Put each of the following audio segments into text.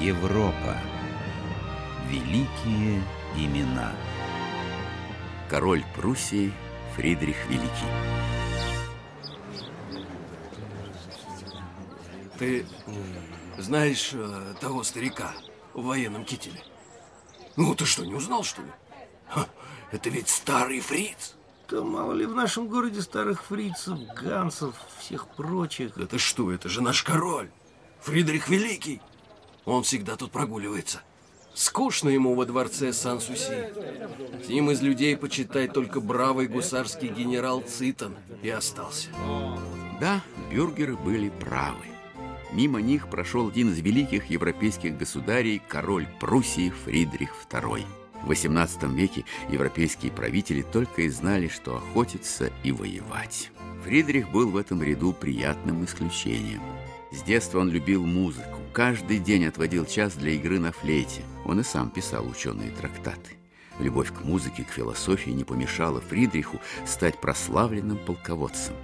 Европа. Великие имена. Король Пруссии Фридрих Великий. Ты знаешь э, того старика в военном кителе? Ну, ты что, не узнал, что ли? Ха, это ведь старый фриц. Да мало ли в нашем городе старых фрицев, гансов, всех прочих. Это что, это же наш король, Фридрих Великий. Он всегда тут прогуливается. Скучно ему во дворце Сан-Суси. С ним из людей почитать только бравый гусарский генерал Цитон и остался. Да, бюргеры были правы. Мимо них прошел один из великих европейских государей, король Пруссии Фридрих II. В XVIII веке европейские правители только и знали, что охотиться и воевать. Фридрих был в этом ряду приятным исключением. С детства он любил музыку, каждый день отводил час для игры на флейте. Он и сам писал ученые трактаты. Любовь к музыке, к философии не помешала Фридриху стать прославленным полководцем.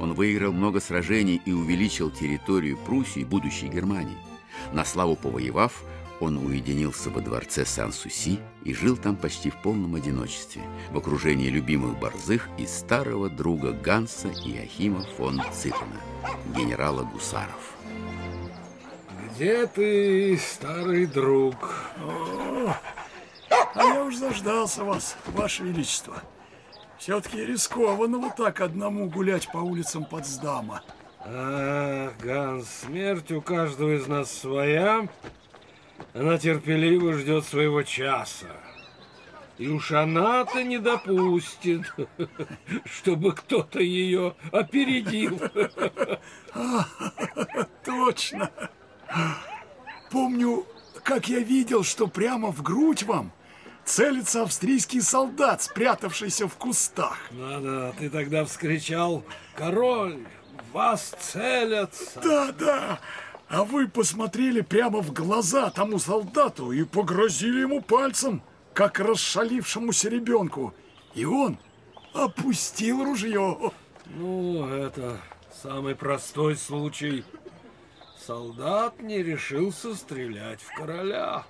Он выиграл много сражений и увеличил территорию Пруссии, будущей Германии. На славу повоевав, он уединился во дворце Сан-Суси и жил там почти в полном одиночестве, в окружении любимых борзых и старого друга Ганса Иохима фон Цитена, генерала гусаров. Где ты, старый друг? О, а я уж заждался вас, ваше величество. Все-таки рискованно вот так одному гулять по улицам Потсдама. Ах, Ганс, смерть у каждого из нас своя. Она терпеливо ждет своего часа. И уж она-то не допустит, чтобы кто-то ее опередил. Точно. Помню, как я видел, что прямо в грудь вам целится австрийский солдат, спрятавшийся в кустах. Надо, ты тогда вскричал, король, вас целятся. Да, да. А вы посмотрели прямо в глаза тому солдату и погрозили ему пальцем, как расшалившемуся ребенку. И он опустил ружье. Ну, это самый простой случай. Солдат не решился стрелять в короля.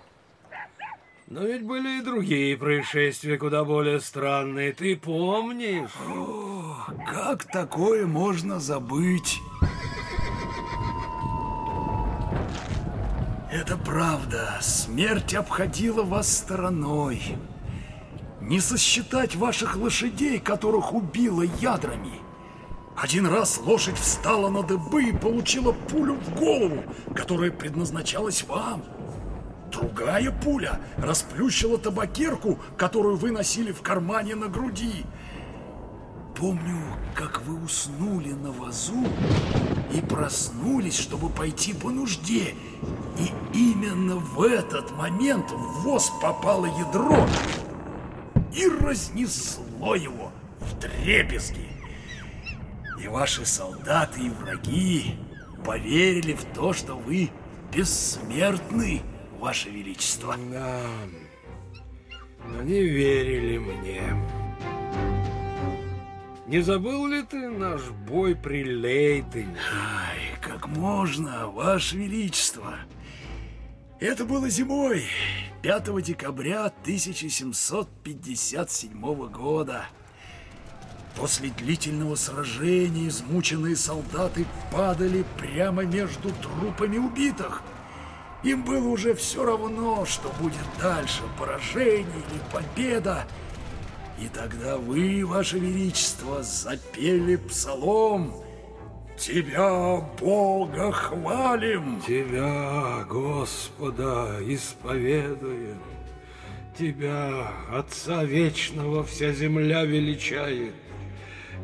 Но ведь были и другие происшествия, куда более странные. Ты помнишь? О, как такое можно забыть? Это правда. Смерть обходила вас стороной. Не сосчитать ваших лошадей, которых убила ядрами. Один раз лошадь встала на дыбы и получила пулю в голову, которая предназначалась вам. Другая пуля расплющила табакерку, которую вы носили в кармане на груди. Помню, как вы уснули на вазу и проснулись, чтобы пойти по нужде. И именно в этот момент в воз попало ядро и разнесло его в дребезги. И ваши солдаты и враги поверили в то, что вы бессмертны, ваше величество. Да, они верили мне. Не забыл ли ты наш бой при Лейтене? Ай, как можно, Ваше Величество. Это было зимой, 5 декабря 1757 года. После длительного сражения измученные солдаты падали прямо между трупами убитых. Им было уже все равно, что будет дальше, поражение или победа. И тогда вы, Ваше Величество, запели псалом «Тебя, Бога, хвалим!» Тебя, Господа, исповедуем. Тебя, Отца Вечного, вся земля величает.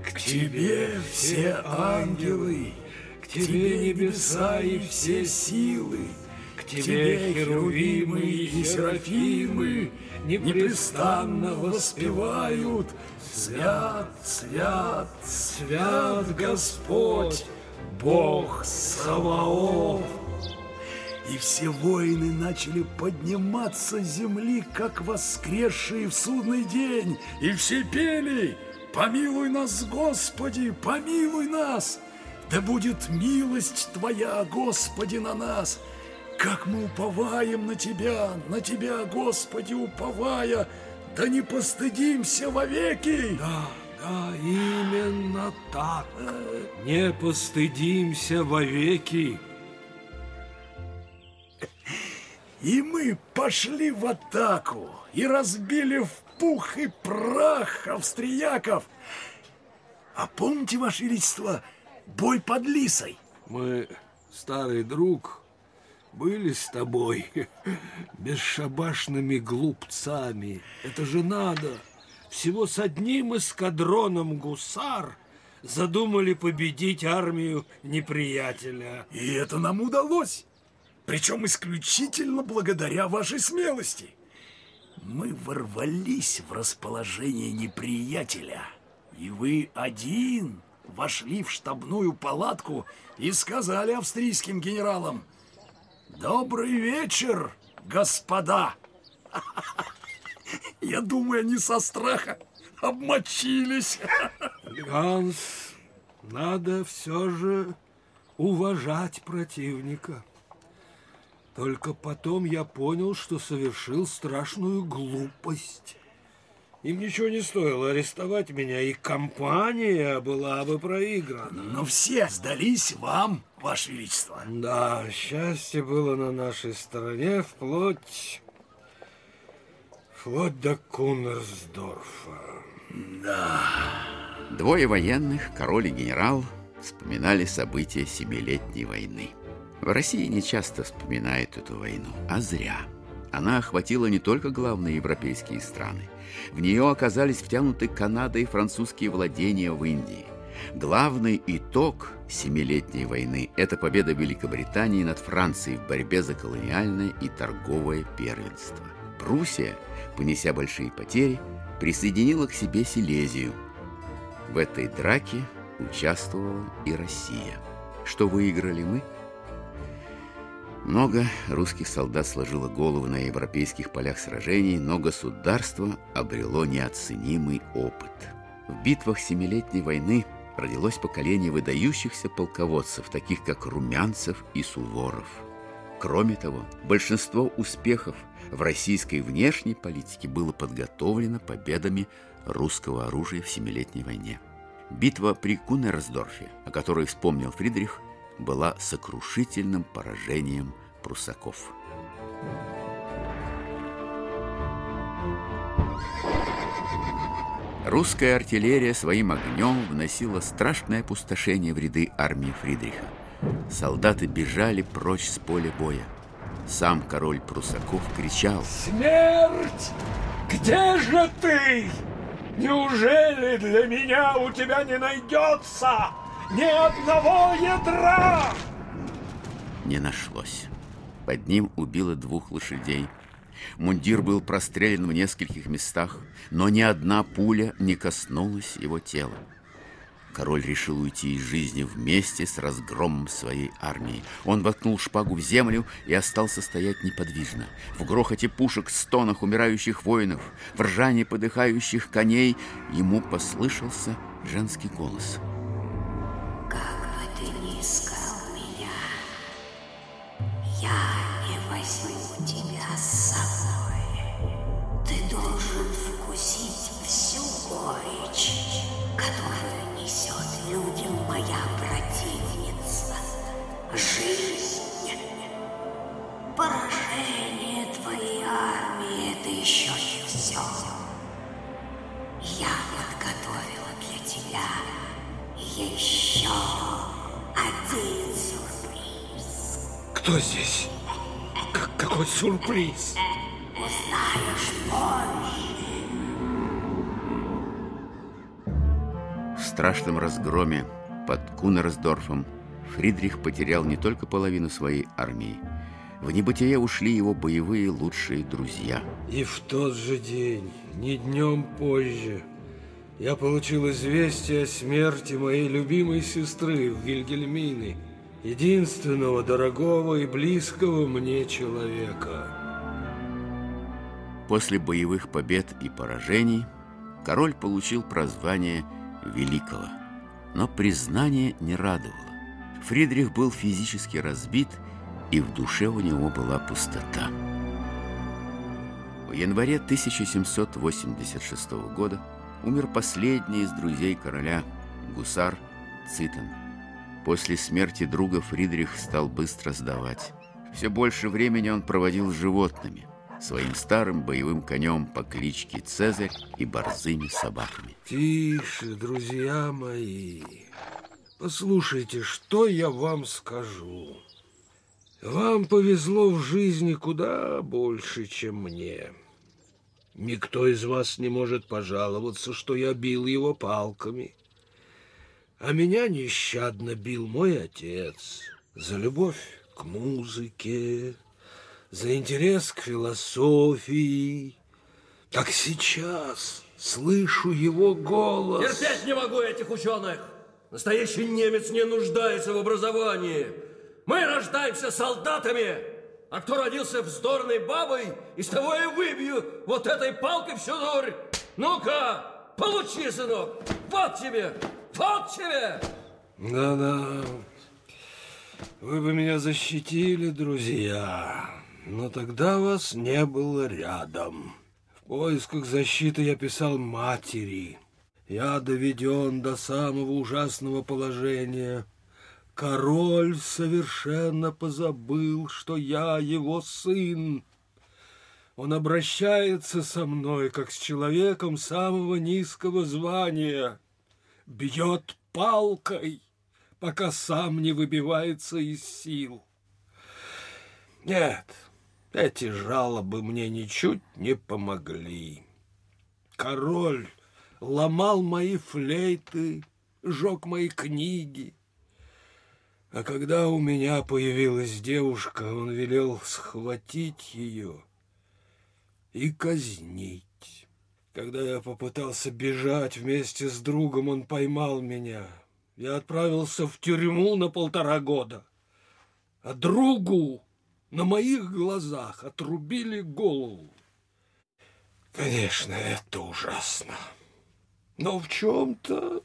К Тебе все ангелы, к Тебе небеса и все силы, к Тебе херувимы и серафимы, непрестанно воспевают Свят, свят, свят Господь, Бог Саваоф. И все воины начали подниматься с земли, как воскресшие в судный день, и все пели «Помилуй нас, Господи, помилуй нас! Да будет милость Твоя, Господи, на нас!» как мы уповаем на Тебя, на Тебя, Господи, уповая, да не постыдимся вовеки. Да, да, именно так. Не постыдимся вовеки. И мы пошли в атаку и разбили в пух и прах австрияков. А помните, Ваше Величество, бой под Лисой? Мы, старый друг, были с тобой бесшабашными глупцами. Это же надо. Всего с одним эскадроном гусар задумали победить армию неприятеля. И это нам удалось. Причем исключительно благодаря вашей смелости. Мы ворвались в расположение неприятеля, и вы один вошли в штабную палатку и сказали австрийским генералам «Добрый вечер, господа!» Я думаю, они со страха обмочились. Ганс, надо все же уважать противника. Только потом я понял, что совершил страшную глупость. Им ничего не стоило арестовать меня, и компания была бы проиграна. Но все сдались вам, Ваше Величество. Да, счастье было на нашей стороне вплоть... вплоть до Кунерсдорфа. Двое военных, король и генерал, вспоминали события Семилетней войны. В России не часто вспоминают эту войну, а зря. Она охватила не только главные европейские страны. В нее оказались втянуты Канада и французские владения в Индии. Главный итог Семилетней войны – это победа Великобритании над Францией в борьбе за колониальное и торговое первенство. Пруссия, понеся большие потери, присоединила к себе Силезию. В этой драке участвовала и Россия. Что выиграли мы? Много русских солдат сложило голову на европейских полях сражений, но государство обрело неоценимый опыт. В битвах Семилетней войны родилось поколение выдающихся полководцев, таких как Румянцев и Суворов. Кроме того, большинство успехов в российской внешней политике было подготовлено победами русского оружия в Семилетней войне. Битва при Кунерсдорфе, о которой вспомнил Фридрих, была сокрушительным поражением прусаков. Русская артиллерия своим огнем вносила страшное опустошение в ряды армии Фридриха. Солдаты бежали прочь с поля боя. Сам король прусаков кричал Смерть! Где же ты? Неужели для меня у тебя не найдется ни одного ядра? Не нашлось. Под ним убило двух лошадей. Мундир был прострелен в нескольких местах, но ни одна пуля не коснулась его тела. Король решил уйти из жизни вместе с разгромом своей армии. Он воткнул шпагу в землю и остался стоять неподвижно. В грохоте пушек, стонах умирающих воинов, в ржании подыхающих коней ему послышался женский голос. Я не возьму тебя с собой. Ты должен вкусить всю горечь, которую несет людям моя противница. Жизнь. Кто здесь? К- какой сюрприз? Узнаешь позже. В страшном разгроме под Кунерсдорфом Фридрих потерял не только половину своей армии. В небытие ушли его боевые лучшие друзья. И в тот же день, не днем позже, я получил известие о смерти моей любимой сестры в Вильгельмине, единственного дорогого и близкого мне человека. После боевых побед и поражений король получил прозвание Великого. Но признание не радовало. Фридрих был физически разбит и в душе у него была пустота. В январе 1786 года умер последний из друзей короля, гусар Цитен. После смерти друга Фридрих стал быстро сдавать. Все больше времени он проводил с животными, своим старым боевым конем по кличке Цезарь и борзыми собаками. Тише, друзья мои. Послушайте, что я вам скажу. Вам повезло в жизни куда больше, чем мне. Никто из вас не может пожаловаться, что я бил его палками. А меня нещадно бил мой отец за любовь к музыке, за интерес к философии. Так сейчас слышу его голос. Терпеть не могу этих ученых. Настоящий немец не нуждается в образовании. Мы рождаемся солдатами, а кто родился вздорной бабой, из того и выбью вот этой палкой всю дурь. Ну-ка, получи, сынок, вот тебе, вот тебе. Да-да, вы бы меня защитили, друзья, но тогда вас не было рядом. В поисках защиты я писал матери. Я доведен до самого ужасного положения. Король совершенно позабыл, что я его сын. Он обращается со мной, как с человеком самого низкого звания. Бьет палкой, пока сам не выбивается из сил. Нет, эти жалобы мне ничуть не помогли. Король ломал мои флейты, жег мои книги. А когда у меня появилась девушка, он велел схватить ее и казнить. Когда я попытался бежать вместе с другом, он поймал меня. Я отправился в тюрьму на полтора года. А другу на моих глазах отрубили голову. Конечно, это ужасно. Но в чем-то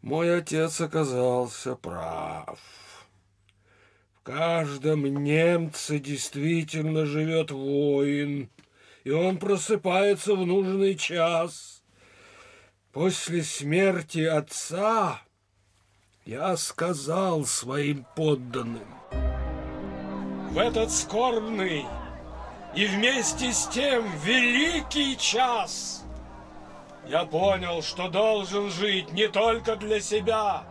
мой отец оказался прав. В каждом немце действительно живет воин, и он просыпается в нужный час. После смерти отца я сказал своим подданным, в этот скорбный и вместе с тем великий час я понял, что должен жить не только для себя,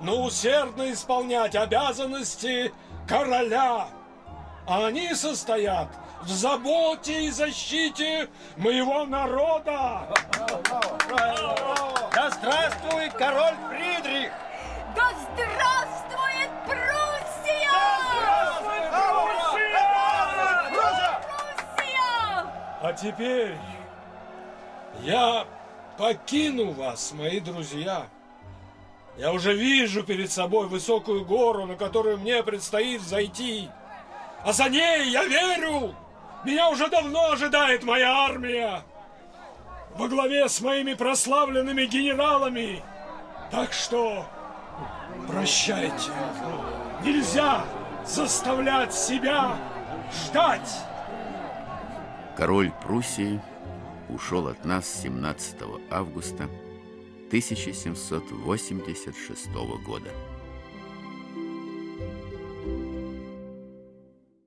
но усердно исполнять обязанности короля. А они состоят в заботе и защите моего народа. Да здравствует король Фридрих! Да здравствует Пруссия! Пруссия! А теперь я покину вас, мои друзья. Я уже вижу перед собой высокую гору, на которую мне предстоит зайти. А за ней, я верю, меня уже давно ожидает моя армия. Во главе с моими прославленными генералами. Так что прощайте. Нельзя заставлять себя ждать. Король Пруссии ушел от нас 17 августа 1786 года.